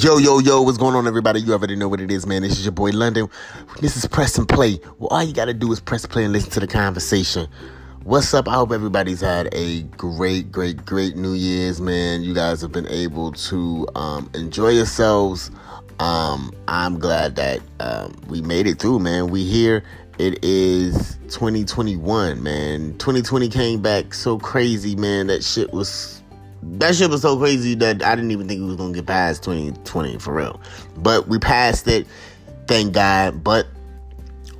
Yo, yo, yo, what's going on, everybody? You already know what it is, man. This is your boy London. This is Press and Play. Well, all you gotta do is press play and listen to the conversation. What's up? I hope everybody's had a great, great, great New Year's, man. You guys have been able to um, enjoy yourselves. Um, I'm glad that um, we made it through, man. We here. It is 2021, man. 2020 came back so crazy, man. That shit was that shit was so crazy that I didn't even think we was gonna get past 2020 for real. But we passed it, thank God. But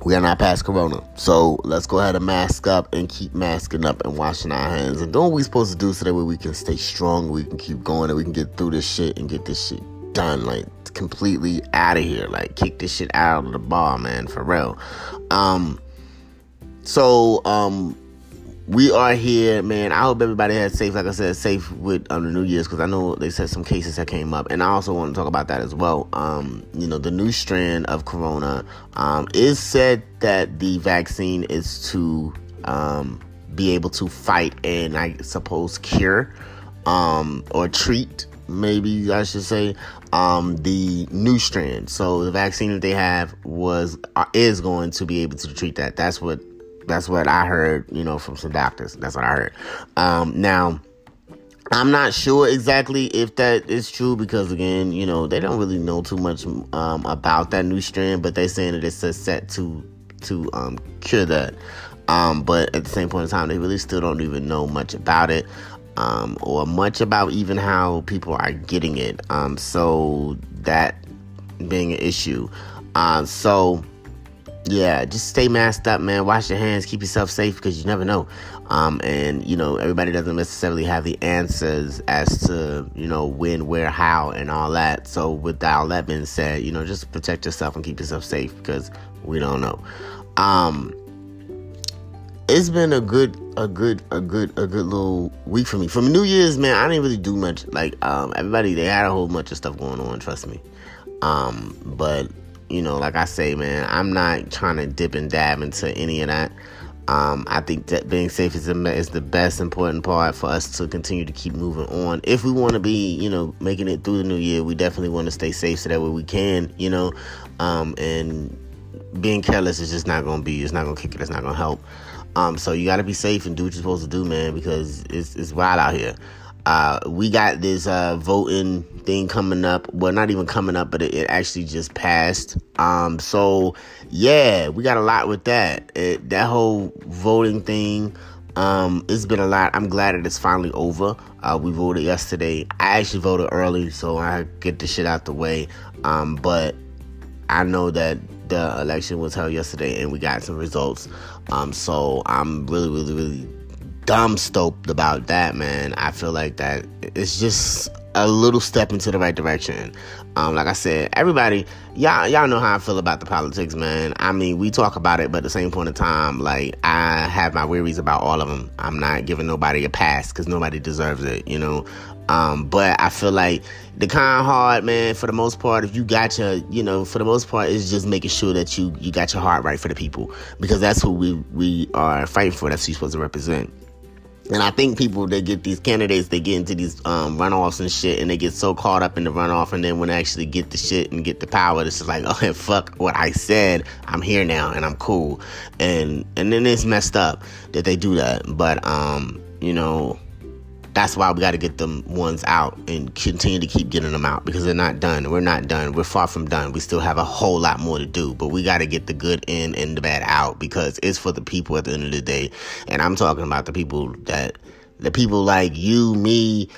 we are not past Corona. So let's go ahead and mask up and keep masking up and washing our hands and doing what we're supposed to do so that way we can stay strong, we can keep going, and we can get through this shit and get this shit done. Like completely out of here. Like kick this shit out of the bar, man, for real. Um so um we are here, man. I hope everybody had safe, like I said, safe with um, the New Year's because I know they said some cases that came up, and I also want to talk about that as well. Um, you know, the new strand of Corona um, is said that the vaccine is to um, be able to fight and I suppose cure um, or treat, maybe I should say, um, the new strand. So the vaccine that they have was uh, is going to be able to treat that. That's what that's what I heard, you know, from some doctors. That's what I heard. Um, now, I'm not sure exactly if that is true because again, you know, they don't really know too much um, about that new strand, but they're saying that it's set to to um, cure that. Um, but at the same point in time, they really still don't even know much about it um, or much about even how people are getting it. Um, so that being an issue. Uh, so yeah, just stay masked up, man. Wash your hands, keep yourself safe because you never know. Um, and you know, everybody doesn't necessarily have the answers as to you know when, where, how, and all that. So, with all that being said, you know, just protect yourself and keep yourself safe because we don't know. Um, it's been a good, a good, a good, a good little week for me. From New Year's, man, I didn't really do much. Like, um, everybody, they had a whole bunch of stuff going on. Trust me. Um, but you know, like I say, man, I'm not trying to dip and dab into any of that. Um, I think that being safe is the, is the best important part for us to continue to keep moving on. If we want to be, you know, making it through the new year, we definitely want to stay safe so that way we can, you know, um, and being careless is just not going to be, it's not going to kick it, it's not going to help. Um, so you got to be safe and do what you're supposed to do, man, because it's, it's wild out here. Uh, we got this uh, voting thing coming up. Well, not even coming up, but it, it, actually just passed. Um, so yeah, we got a lot with that. It, that whole voting thing. Um, it's been a lot. I'm glad that it's finally over. Uh, we voted yesterday. I actually voted early, so I get the shit out the way. Um, but I know that the election was held yesterday, and we got some results. Um, so I'm really, really, really dumb stoked about that, man. I feel like that it's just a little step into the right direction. Um, like I said, everybody, y'all, y'all know how I feel about the politics, man. I mean, we talk about it, but at the same point in time, like I have my worries about all of them. I'm not giving nobody a pass because nobody deserves it, you know. Um, but I feel like the kind heart, man, for the most part, if you got your, you know, for the most part, is just making sure that you you got your heart right for the people because that's who we we are fighting for. That's who you're supposed to represent. And I think people they get these candidates, they get into these um, runoffs and shit, and they get so caught up in the runoff, and then when they actually get the shit and get the power, it's just like, oh fuck what I said. I'm here now, and I'm cool, and and then it's messed up that they do that. But um, you know, that's why we got to get them ones out and continue to keep getting them out because they're not done. We're not done. We're far from done. We still have a whole lot more to do, but we got to get the good in and the bad out because it's for the people at the end of the day. And I'm talking about the people that, the people like you, me,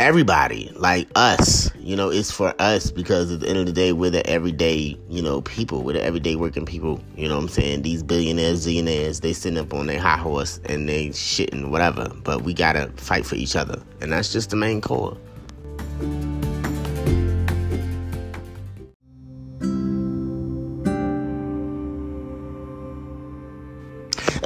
everybody like us you know it's for us because at the end of the day we're the everyday you know people. We're the everyday working people you know what i'm saying? These billionaires zillionaires they sitting up on their high horse and they shitting whatever but we gotta fight for each other and that's just the main core.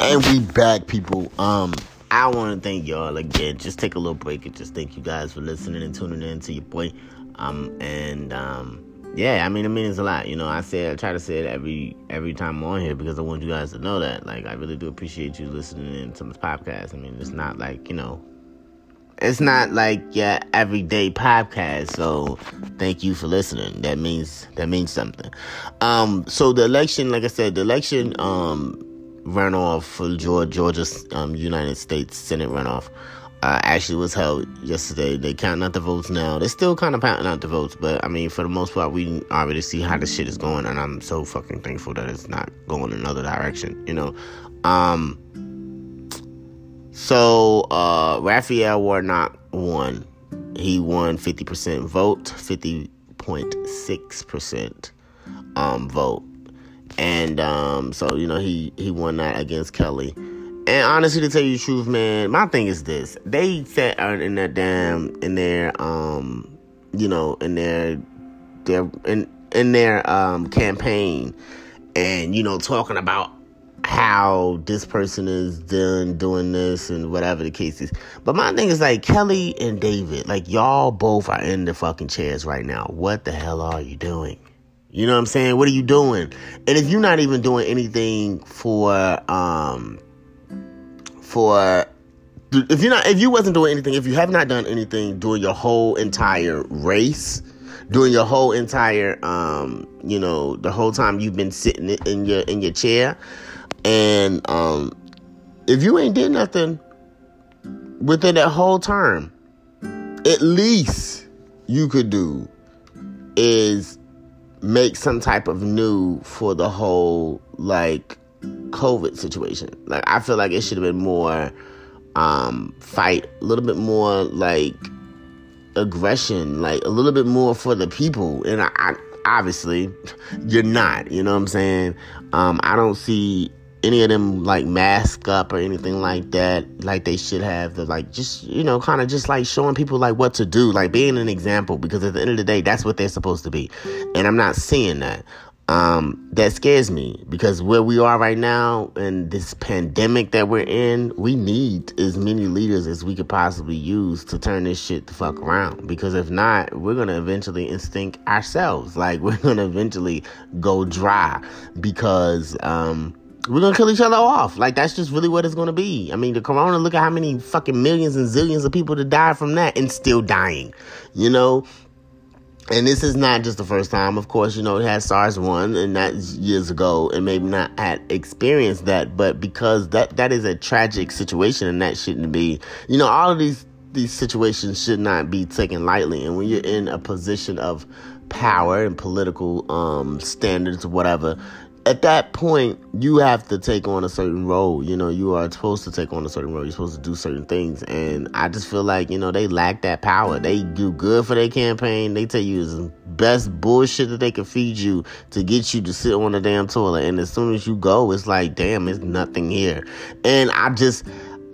And we back people. Um I want to thank y'all again. Just take a little break and just thank you guys for listening and tuning in to your boy. Um, and um, yeah, I mean, it means a lot. You know, I say I try to say it every every time I'm on here because I want you guys to know that. Like, I really do appreciate you listening in to this podcast. I mean, it's not like you know, it's not like your everyday podcast. So thank you for listening. That means that means something. Um, so the election, like I said, the election um runoff for Georgia, Georgia's um, United States Senate runoff. Uh, actually was held yesterday. They counting out the votes now. They're still kind of counting out the votes, but I mean, for the most part, we already see how the shit is going, and I'm so fucking thankful that it's not going another direction. You know, um, so uh, Raphael Warnock won. He won 50% vote, 50.6% um, vote. And um, so, you know, he, he won that against Kelly. And honestly, to tell you the truth, man, my thing is this: they sat in that damn in their um, you know, in their their in in their um campaign, and you know, talking about how this person is done doing this and whatever the case is. But my thing is like Kelly and David, like y'all both are in the fucking chairs right now. What the hell are you doing? You know what I'm saying? What are you doing? And if you're not even doing anything for um for if you're not if you wasn't doing anything, if you have not done anything during your whole entire race, during your whole entire um, you know, the whole time you've been sitting in your in your chair, and um, if you ain't did nothing within that whole term, at least you could do is make some type of new for the whole like COVID situation. Like I feel like it should have been more um fight, a little bit more like aggression, like a little bit more for the people. And I, I obviously you're not, you know what I'm saying? Um I don't see any of them like mask up or anything like that like they should have the like just you know kind of just like showing people like what to do like being an example because at the end of the day that's what they're supposed to be and i'm not seeing that um, that scares me because where we are right now and this pandemic that we're in, we need as many leaders as we could possibly use to turn this shit the fuck around. Because if not, we're gonna eventually instinct ourselves. Like we're gonna eventually go dry because um, we're gonna kill each other off. Like that's just really what it's gonna be. I mean, the corona. Look at how many fucking millions and zillions of people that died from that and still dying. You know, and this is not just the first time. Of course, you know, it had SARS one, and that's years ago, and maybe not had experienced that, but because that that is a tragic situation, and that shouldn't be. You know, all of these these situations should not be taken lightly. And when you're in a position of power and political um, standards, or whatever, at that point, you have to take on a certain role. You know, you are supposed to take on a certain role. You're supposed to do certain things. And I just feel like, you know, they lack that power. They do good for their campaign. They tell you the best bullshit that they can feed you to get you to sit on the damn toilet. And as soon as you go, it's like, damn, there's nothing here. And I just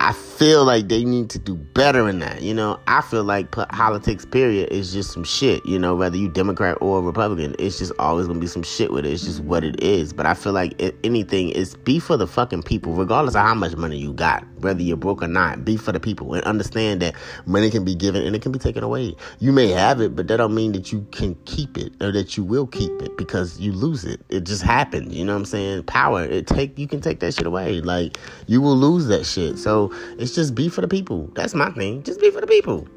I feel like they need to do better in that. You know, I feel like politics, period, is just some shit. You know, whether you Democrat or Republican, it's just always gonna be some shit with it. It's just mm-hmm. what it is. But I feel like anything is be for the fucking people, regardless of how much money you got, whether you're broke or not. Be for the people and understand that money can be given and it can be taken away. You may have it, but that don't mean that you can keep it or that you will keep it because you lose it. It just happens. You know what I'm saying? Power. It take you can take that shit away. Like you will lose that shit. So it's just be for the people. That's my thing. Just be for the people.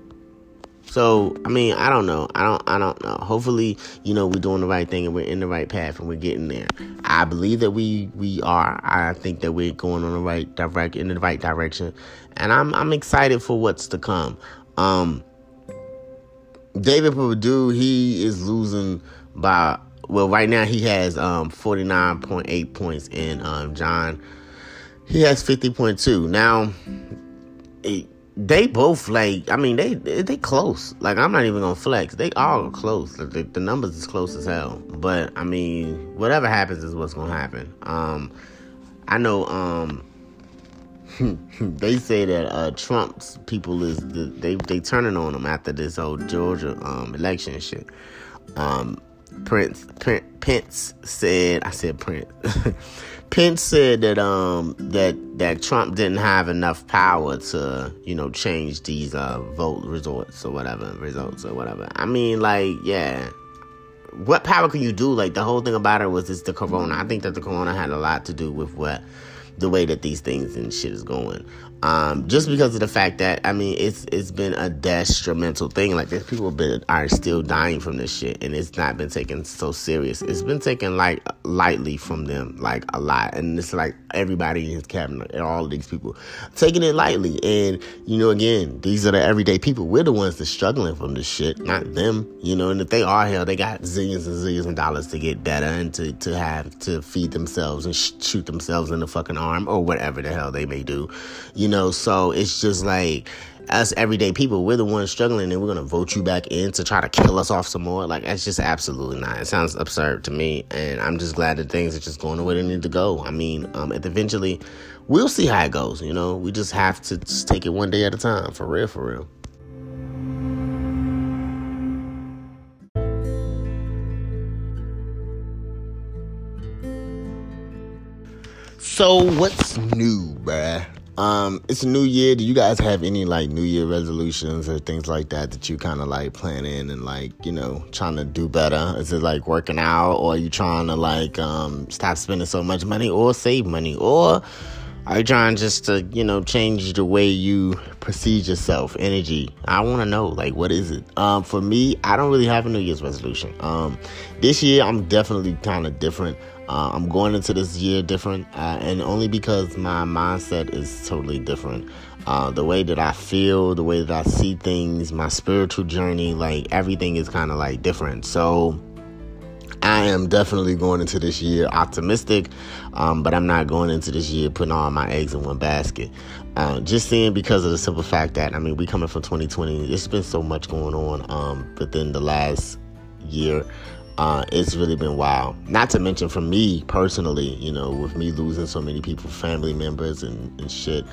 So I mean, I don't know. I don't. I don't know. Hopefully, you know, we're doing the right thing and we're in the right path and we're getting there. I believe that we we are. I think that we're going on the right direct in the right direction, and I'm I'm excited for what's to come. Um, David Perdue, he is losing by well, right now he has um 49.8 points, and um Jon he has 50.2. Now, they both like. I mean, they they close. Like I'm not even gonna flex. They all close. The, the numbers is close as hell. But I mean, whatever happens is what's gonna happen. Um, I know. Um, they say that uh, Trump's people is the, they they turning on him after this whole Georgia um, election shit. Um, Prince, Prince Pence said, I said Prince. Pence said that um that that Trump didn't have enough power to you know change these uh vote results or whatever results or whatever. I mean like yeah, what power can you do? Like the whole thing about it was just the corona. I think that the corona had a lot to do with what the way that these things and shit is going. Um, just because of the fact that I mean it's it's been a detrimental thing. Like there's people been are still dying from this shit, and it's not been taken so serious. It's been taken like lightly from them, like a lot, and it's like everybody in his cabinet and all these people taking it lightly. And you know, again, these are the everyday people. We're the ones that's struggling from this shit, not them. You know, and if they are hell, they got zillions and zillions of dollars to get better and to to have to feed themselves and sh- shoot themselves in the fucking arm or whatever the hell they may do. You you know, so it's just like us everyday people, we're the ones struggling and we're gonna vote you back in to try to kill us off some more. Like that's just absolutely not. It sounds absurd to me, and I'm just glad that things are just going the way they need to go. I mean, um, eventually, we'll see how it goes. You know, we just have to just take it one day at a time, for real, for real. So what's new, bruh? Um, it's a new year. Do you guys have any like New Year resolutions or things like that that you kind of like planning and like you know trying to do better? Is it like working out, or are you trying to like um, stop spending so much money, or save money, or are you trying just to you know change the way you perceive yourself, energy? I want to know like what is it? Um, for me, I don't really have a New Year's resolution. Um, this year I'm definitely kind of different. Uh, I'm going into this year different, uh, and only because my mindset is totally different. Uh, the way that I feel, the way that I see things, my spiritual journey, like everything is kind of like different. So I am definitely going into this year optimistic, um, but I'm not going into this year putting all my eggs in one basket. Uh, just seeing because of the simple fact that I mean we coming from 2020, there's been so much going on um, within the last year uh, it's really been wild. Not to mention for me personally, you know, with me losing so many people, family members and, and shit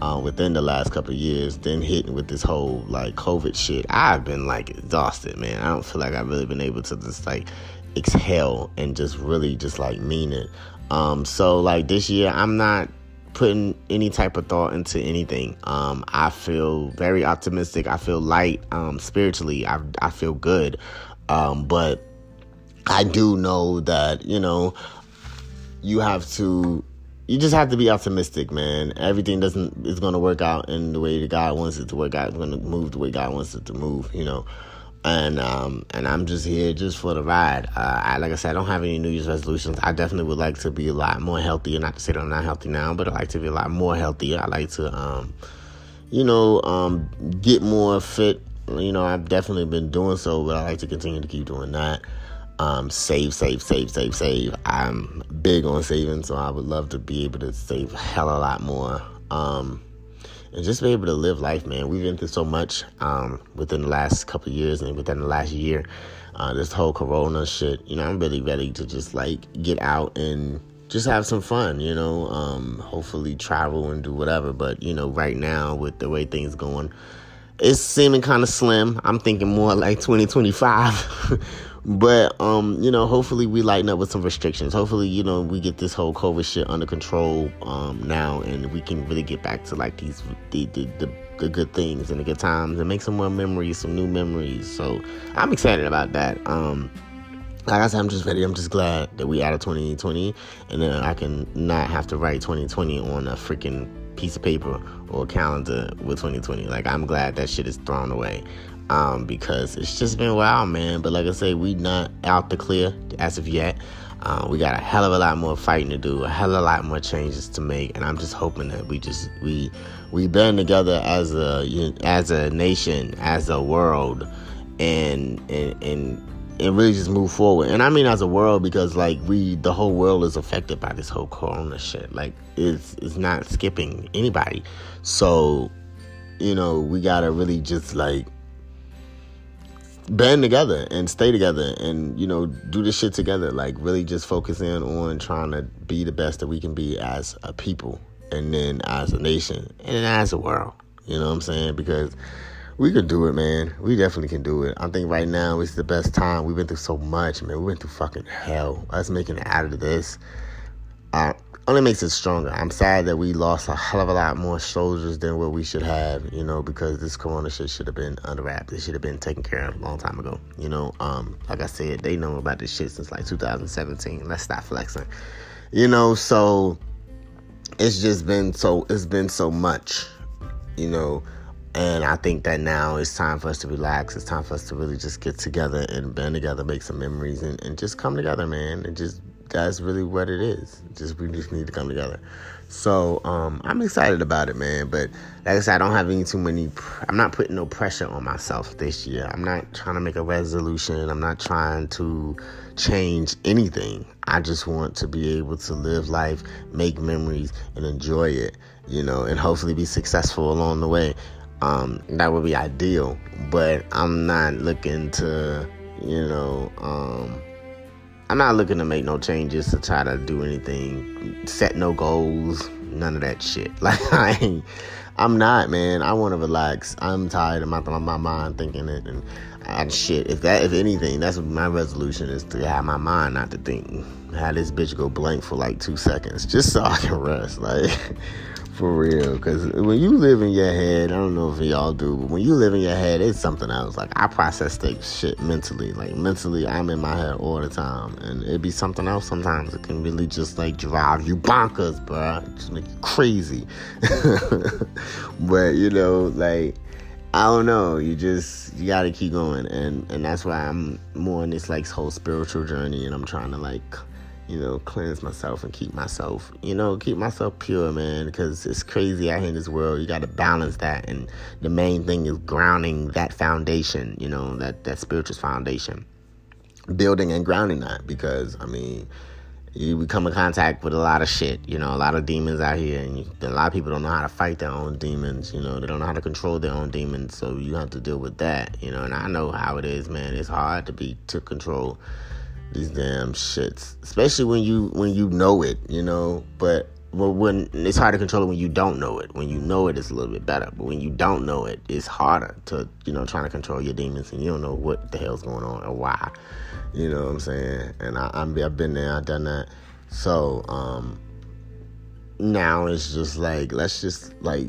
uh, within the last couple years, then hitting with this whole like COVID shit, I've been like exhausted, man. I don't feel like I've really been able to just like exhale and just really just like mean it. Um, so like this year, I'm not putting any type of thought into anything. Um, I feel very optimistic. I feel light um, spiritually. I, I feel good. Um, but I do know that, you know, you have to you just have to be optimistic, man. Everything doesn't is to work out in the way that God wants it to work out. It's to move the way God wants it to move, you know. And um and I'm just here just for the ride. Uh, I like I said, I don't have any New Year's resolutions. I definitely would like to be a lot more healthier. Not to say that I'm not healthy now, but I like to be a lot more healthier. I like to um, you know, um, get more fit. You know, I've definitely been doing so, but I like to continue to keep doing that um, save, save, save, save, save. I'm big on saving, so I would love to be able to save a hell a lot more. Um, and just be able to live life, man. We've been through so much um, within the last couple years and within the last year. Uh, this whole corona shit, you know, I'm really ready to just like get out and just have some fun, you know. Um, hopefully travel and do whatever. But you know, right now with the way things going, it's seeming kind of slim. I'm thinking more like 2025. But um, you know, hopefully we lighten up with some restrictions. Hopefully, you know, we get this whole COVID shit under control um now, and we can really get back to like these the the, the, the good things and the good times, and make some more memories, some new memories. So I'm excited about that. Um, like I said, I'm just ready. I'm just glad that we out of 2020, and then I can not have to write 2020 on a freaking piece of paper or calendar with 2020. Like I'm glad that shit is thrown away um, because it's just been wild, man. But like I say, we not out the clear as of yet. Uh, we got a hell of a lot more fighting to do, a hell of a lot more changes to make, and I'm just hoping that we just we we band together as a as a nation, as a world, and and and and really just move forward. And I mean as a world because like we the whole world is affected by this whole corona shit. Like it's it's not skipping anybody. So, you know, we gotta really just like band together and stay together and you know do this shit together. Like really just focus in on trying to be the best that we can be as a people and then as a nation and as a world. You know what i'm saying? Because we can do it man. We definitely can do it. I think right now is the best time. We've been through so much man. We went through fucking hell. Us making it out of this only makes it stronger. I'm sad that we lost a hell of a lot more soldiers than what we should have, you know, because this corona shit should have been unwrapped. It should have been taken care of a long time ago. You know, um, like I said, they know about this shit since like 2017. Let's stop flexing. You know, so it's just been so it's been so much, you know. And I think that now it's time for us to relax. It's time for us to really just get together and band together, make some memories, and, and just come together, man. And just that's really what it is. Just we just need to come together. So um, I'm excited about it, man. But like I said, I don't have any too many. I'm not putting no pressure on myself this year. I'm not trying to make a resolution. I'm not trying to change anything. I just want to be able to live life, make memories, and enjoy it. You know, and hopefully be successful along the way. Um, that would be ideal. But I'm not looking to, you know. Um, I'm not looking to make no changes to try to do anything, set no goals, none of that shit. Like I ain't, I'm not, man. I want to relax. I'm tired of my, my mind thinking it and, and shit. If that, if anything, that's my resolution is to have my mind not to think. Have this bitch go blank for like two seconds, just so I can rest. Like. For real, because when you live in your head, I don't know if y'all do, but when you live in your head, it's something else. Like I process that shit mentally. Like mentally, I'm in my head all the time, and it'd be something else. Sometimes it can really just like drive you bonkers, bro. Just make you crazy. but you know, like I don't know. You just you got to keep going, and and that's why I'm more in this like whole spiritual journey, and I'm trying to like you know, cleanse myself and keep myself, you know, keep myself pure, man, because it's crazy out here in this world. You got to balance that. And the main thing is grounding that foundation, you know, that, that spiritual foundation. Building and grounding that because, I mean, you become in contact with a lot of shit, you know, a lot of demons out here, and you, a lot of people don't know how to fight their own demons, you know, they don't know how to control their own demons, so you have to deal with that, you know, and I know how it is, man. It's hard to be to control these damn shits. Especially when you when you know it, you know. But when it's hard to control it when you don't know it. When you know it, it's a little bit better. But when you don't know it, it's harder to you know trying to control your demons and you don't know what the hell's going on or why. You know what I'm saying? And I, I'm, I've been there, I've done that. So um, now it's just like let's just like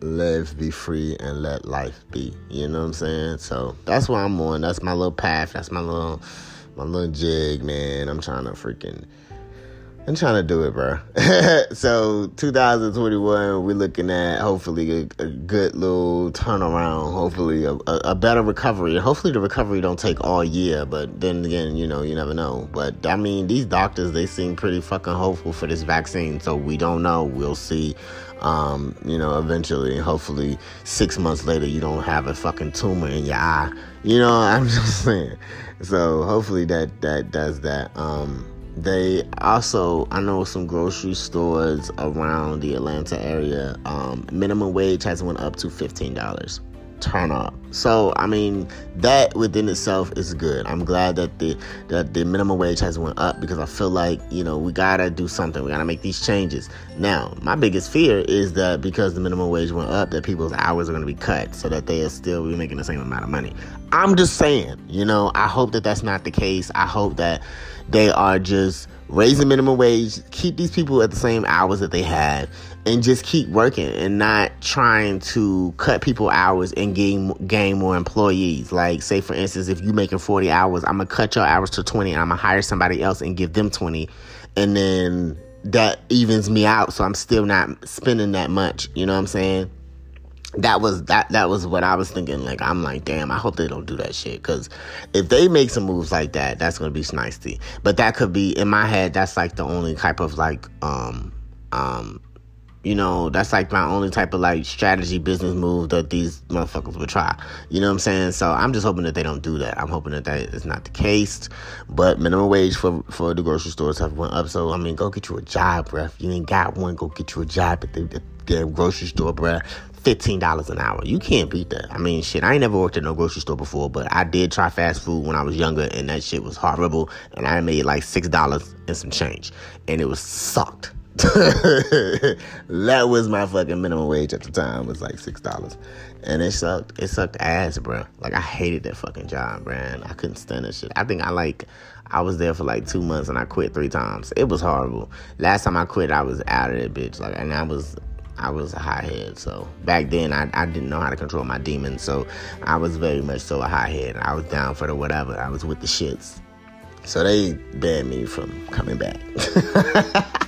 live, be free, and let life be. You know what I'm saying? So that's why I'm on. That's my little path. That's my little my little jig, man. I'm trying to freaking, I'm trying to do it, bro. so 2021, we're looking at hopefully a, a good little turnaround, hopefully a, a, a, better recovery. Hopefully the recovery don't take all year, but then again, you know, you never know. But I mean, these doctors, they seem pretty fucking hopeful for this vaccine, so we don't know. We'll see. Um, you know, eventually, hopefully, six months later, you don't have a fucking tumor in your eye. You know, I'm just saying. So hopefully that that does that. Um, they also, I know some grocery stores around the Atlanta area. Um, minimum wage has went up to fifteen dollars turn up. So I mean that within itself is good. I'm glad that the that the minimum wage has went up because I feel like you know we gotta do something. We gotta make these changes. Now my biggest fear is that because the minimum wage went up, that people's hours are gonna be cut so that they are still be making the same amount of money. I'm just saying, you know, I hope that that's not the case. I hope that they are just raising minimum wage, keep these people at the same hours that they have, and just keep working and not trying to cut people hours and gain gain more employees. Like say for instance, if you making 40 hours, I'm gonna cut your hours to 20 and I'm gonna hire somebody else and give them 20 and then that evens me out so I'm still not spending that much. You know what I'm saying? That was that that was what I was thinking. Like I'm like, damn, I hope they don't do that shit. Cause if they make some moves like that, that's gonna be snisty. But that could be in my head. That's like the only type of like um um you know, that's like my only type of like strategy business move that these motherfuckers would try. You know what I'm saying? So I'm just hoping that they don't do that. I'm hoping that that is not the case. But minimum wage for for the grocery stores have went up. So I mean, go get you a job, bruh. If you ain't got one, go get you a job at the, the damn grocery store, bruh. $15 an hour. You can't beat that. I mean, shit, I ain't never worked at no grocery store before, but I did try fast food when I was younger, and that shit was horrible. And I made like $6 and some change, and it was sucked. that was my fucking minimum wage at the time was like six dollars, and it sucked. It sucked ass, bro. Like I hated that fucking job, man. I couldn't stand that shit. I think I like, I was there for like two months and I quit three times. It was horrible. Last time I quit, I was out of that bitch. Like, and I was, I was a hothead. So back then, I, I didn't know how to control my demons. So I was very much so a hothead. I was down for the whatever. I was with the shits. So they banned me from coming back.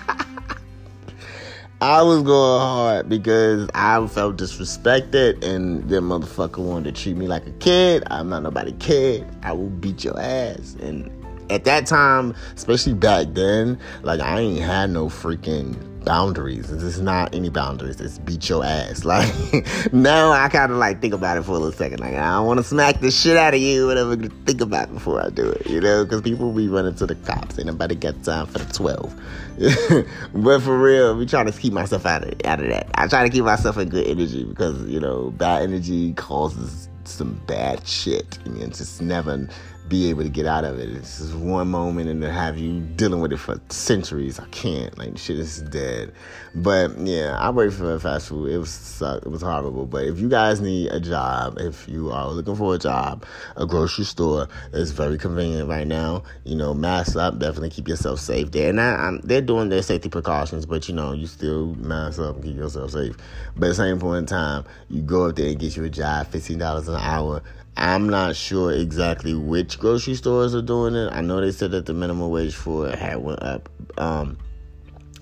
I was going hard because I felt disrespected and that motherfucker wanted to treat me like a kid. I'm not nobody kid. I will beat your ass. And at that time, especially back then, like I ain't had no freaking boundaries. It's not any boundaries. It's beat your ass. Like now, I kind of like think about it for a little second. Like I don't want to smack the shit out of you. Whatever. Think about it before I do it. You know, because people be running to the cops. Ain't nobody got time for the twelve. but for real, we trying to keep myself out of out of that. I try to keep myself in good energy because you know bad energy causes some bad shit. and it's just never be able to get out of it. It's just one moment and to have you dealing with it for centuries. I can't. Like shit is dead. But yeah, I work for fast food. It was suck. it was horrible. But if you guys need a job, if you are looking for a job, a grocery store is very convenient right now. You know, mask up. Definitely keep yourself safe there. And I, they're doing their safety precautions, but you know, you still mask up and keep yourself safe. But at the same point in time, you go up there and get you a job, fifteen dollars an hour I'm not sure exactly which grocery stores are doing it. I know they said that the minimum wage for it had went up. Um,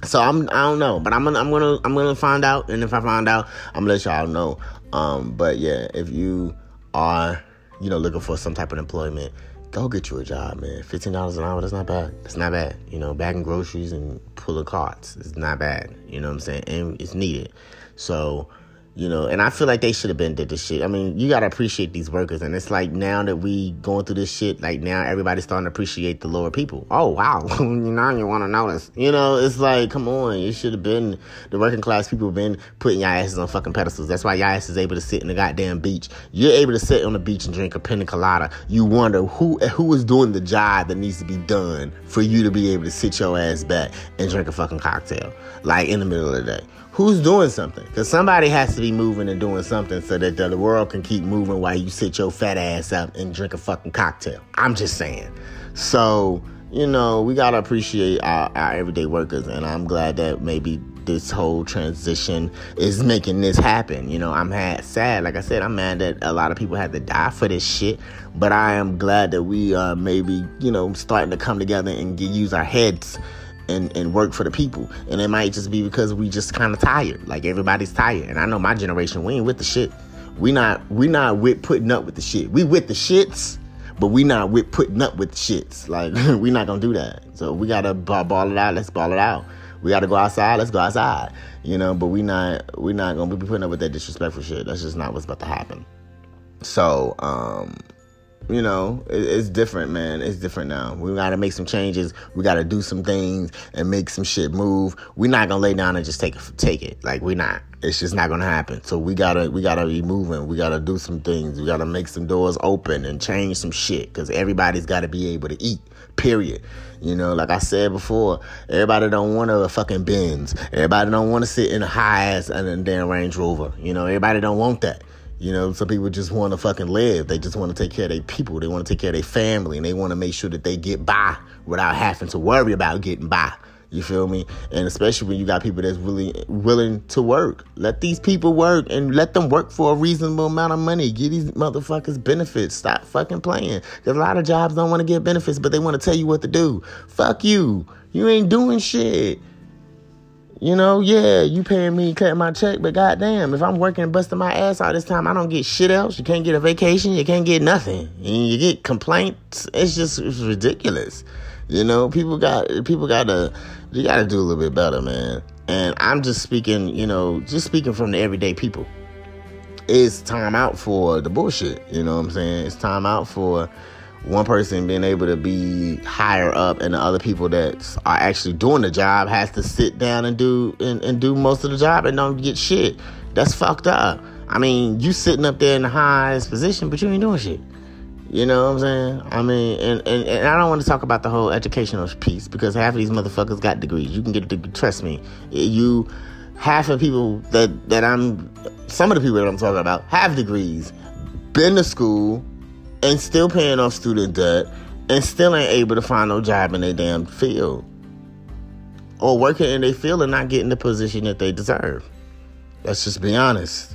so I'm I don't know, but I'm gonna I'm gonna I'm gonna find out, and if I find out, I'm gonna let y'all know. Um, but yeah, if you are you know looking for some type of employment, go get you a job, man. Fifteen dollars an hour, that's not bad. It's not bad. You know, bagging groceries and pulling carts, it's not bad. You know what I'm saying? And it's needed. So you know and i feel like they should have been did this shit. I mean you gotta appreciate these workers and it's like now that we going through this shit like now everybody's starting to appreciate the lower people. Oh wow. You now you want to notice you know it's like come on. You should have been the working class people been putting your asses on fucking pedestals. That's why your ass is able to sit in the goddamn beach. You're able to sit on the beach and drink a pina colada. You wonder who who is doing the job that needs to be done for you to be able to sit your ass back and drink a fucking cocktail like in the middle of the day who's doing something? Because somebody has to be moving and doing something so that the world can keep moving while you sit your fat ass up and drink a fucking cocktail. I'm just saying. So, you know, we got to appreciate our, our everyday workers. And I'm glad that maybe this whole transition is making this happen. You know, I'm sad. Like I said, I'm mad that a lot of people had to die for this shit. But I am glad that we are maybe, you know, starting to come together and get, use our heads and, and work for the people. And it might just be because we just kind of tired. Like everybody's tired. And I know my generation, we ain't with the shit. We not we not with putting up with the shit. We with the shits, but we not with putting up with the shits. Like we not gonna do that. So we gotta ball ball it out. Let's ball it out. We gotta go outside. Let's go outside. You know, but we not we not gonna be putting up with that disrespectful shit. That's just not what's about to happen. So um you know, it's different, man. It's different now. We gotta make some changes. We gotta do some things and make some shit move. We're not gonna lay down and just take it, take it. Like we're not. It's just not gonna happen. So we gotta, we gotta be moving. We gotta do some things. We gotta make some doors open and change some shit. Cause everybody's gotta be able to eat. Period. You know, like I said before, everybody don't want a fucking Benz. Everybody don't want to sit in a high ass and a damn Range Rover. You know, everybody don't want that. You know, some people just want to fucking live. They just want to take care of their people. They want to take care of their family, and they want to make sure that they get by without having to worry about getting by. You feel me? And especially when you got people that's really willing to work. Let these people work and let them work for a reasonable amount of money. Give these motherfuckers benefits. Stop fucking playing. Because a lot of jobs don't want to get benefits, but they want to tell you what to do. Fuck you. You ain't doing shit. You know, yeah, you paying me, cutting my check, but goddamn, if I'm working busting my ass all this time, I don't get shit else. You can't get a vacation, you can't get nothing. And you get complaints. It's just it's ridiculous. You know, people got people gotta you gotta do a little bit better, man. And I'm just speaking, you know, just speaking from the everyday people. It's time out for the bullshit. You know what I'm saying? It's time out for one person being able to be higher up and the other people that are actually doing the job has to sit down and do and, and do most of the job and don't get shit. That's fucked up. I mean, you sitting up there in the highest position, but you ain't doing shit. You know what I'm saying? I mean, and, and, and I don't want to talk about the whole educational piece because half of these motherfuckers got degrees. You can get a degree. Trust me. You, half of people that, that I'm, some of the people that I'm talking about have degrees, been to school, and still paying off student debt and still ain't able to find no job in their damn field or working in their field and not getting the position that they deserve. Let's just be honest.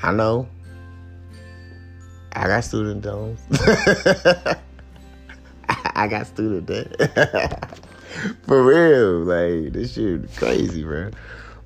I know. I got student loans. I got student debt. For real, like this shit crazy, bro.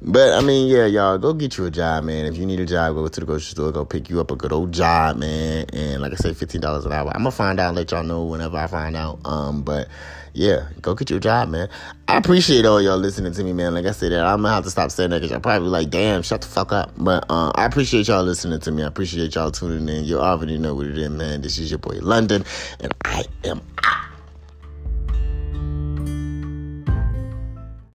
But I mean, yeah, y'all go get you a job, man. If you need a job, go to the grocery store, go pick you up a good old job, man. And like I said, fifteen dollars an hour. I'm gonna find out, let y'all know whenever I find out. Um, but yeah, go get your job, man. I appreciate all y'all listening to me, man. Like I said, I'm gonna have to stop saying that because y'all probably like, damn, shut the fuck up. But uh, I appreciate y'all listening to me. I appreciate y'all tuning in. You already know what it is, man. This is your boy London, and I am